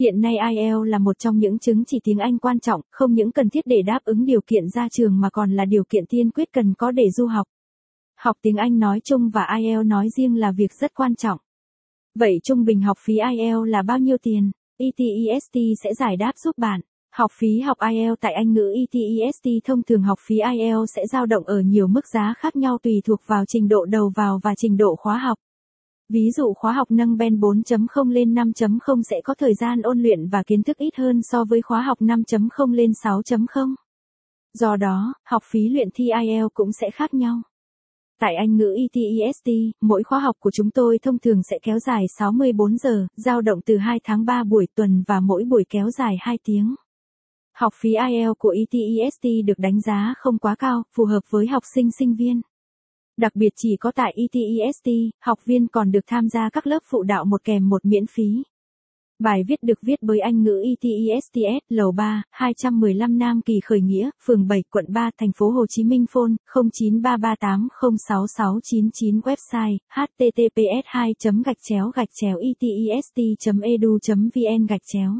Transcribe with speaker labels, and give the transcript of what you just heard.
Speaker 1: Hiện nay IELTS là một trong những chứng chỉ tiếng Anh quan trọng, không những cần thiết để đáp ứng điều kiện ra trường mà còn là điều kiện tiên quyết cần có để du học. Học tiếng Anh nói chung và IELTS nói riêng là việc rất quan trọng. Vậy trung bình học phí IELTS là bao nhiêu tiền? ETEST sẽ giải đáp giúp bạn. Học phí học IELTS tại Anh ngữ ETEST thông thường học phí IELTS sẽ dao động ở nhiều mức giá khác nhau tùy thuộc vào trình độ đầu vào và trình độ khóa học. Ví dụ khóa học nâng Ben 4.0 lên 5.0 sẽ có thời gian ôn luyện và kiến thức ít hơn so với khóa học 5.0 lên 6.0. Do đó, học phí luyện thi IELTS cũng sẽ khác nhau. Tại Anh ngữ ETEST, mỗi khóa học của chúng tôi thông thường sẽ kéo dài 64 giờ, dao động từ 2 tháng 3 buổi tuần và mỗi buổi kéo dài 2 tiếng. Học phí IELTS của ETEST được đánh giá không quá cao, phù hợp với học sinh sinh viên. Đặc biệt chỉ có tại ETEST, học viên còn được tham gia các lớp phụ đạo một kèm một miễn phí. Bài viết được viết bởi Anh ngữ ETESTS, lầu 3, 215 Nam Kỳ Khởi Nghĩa, phường 7, quận 3, thành phố Hồ Chí Minh phone 0933806699 website https 2 gạch chéo gạch chéo etest edu vn gạch chéo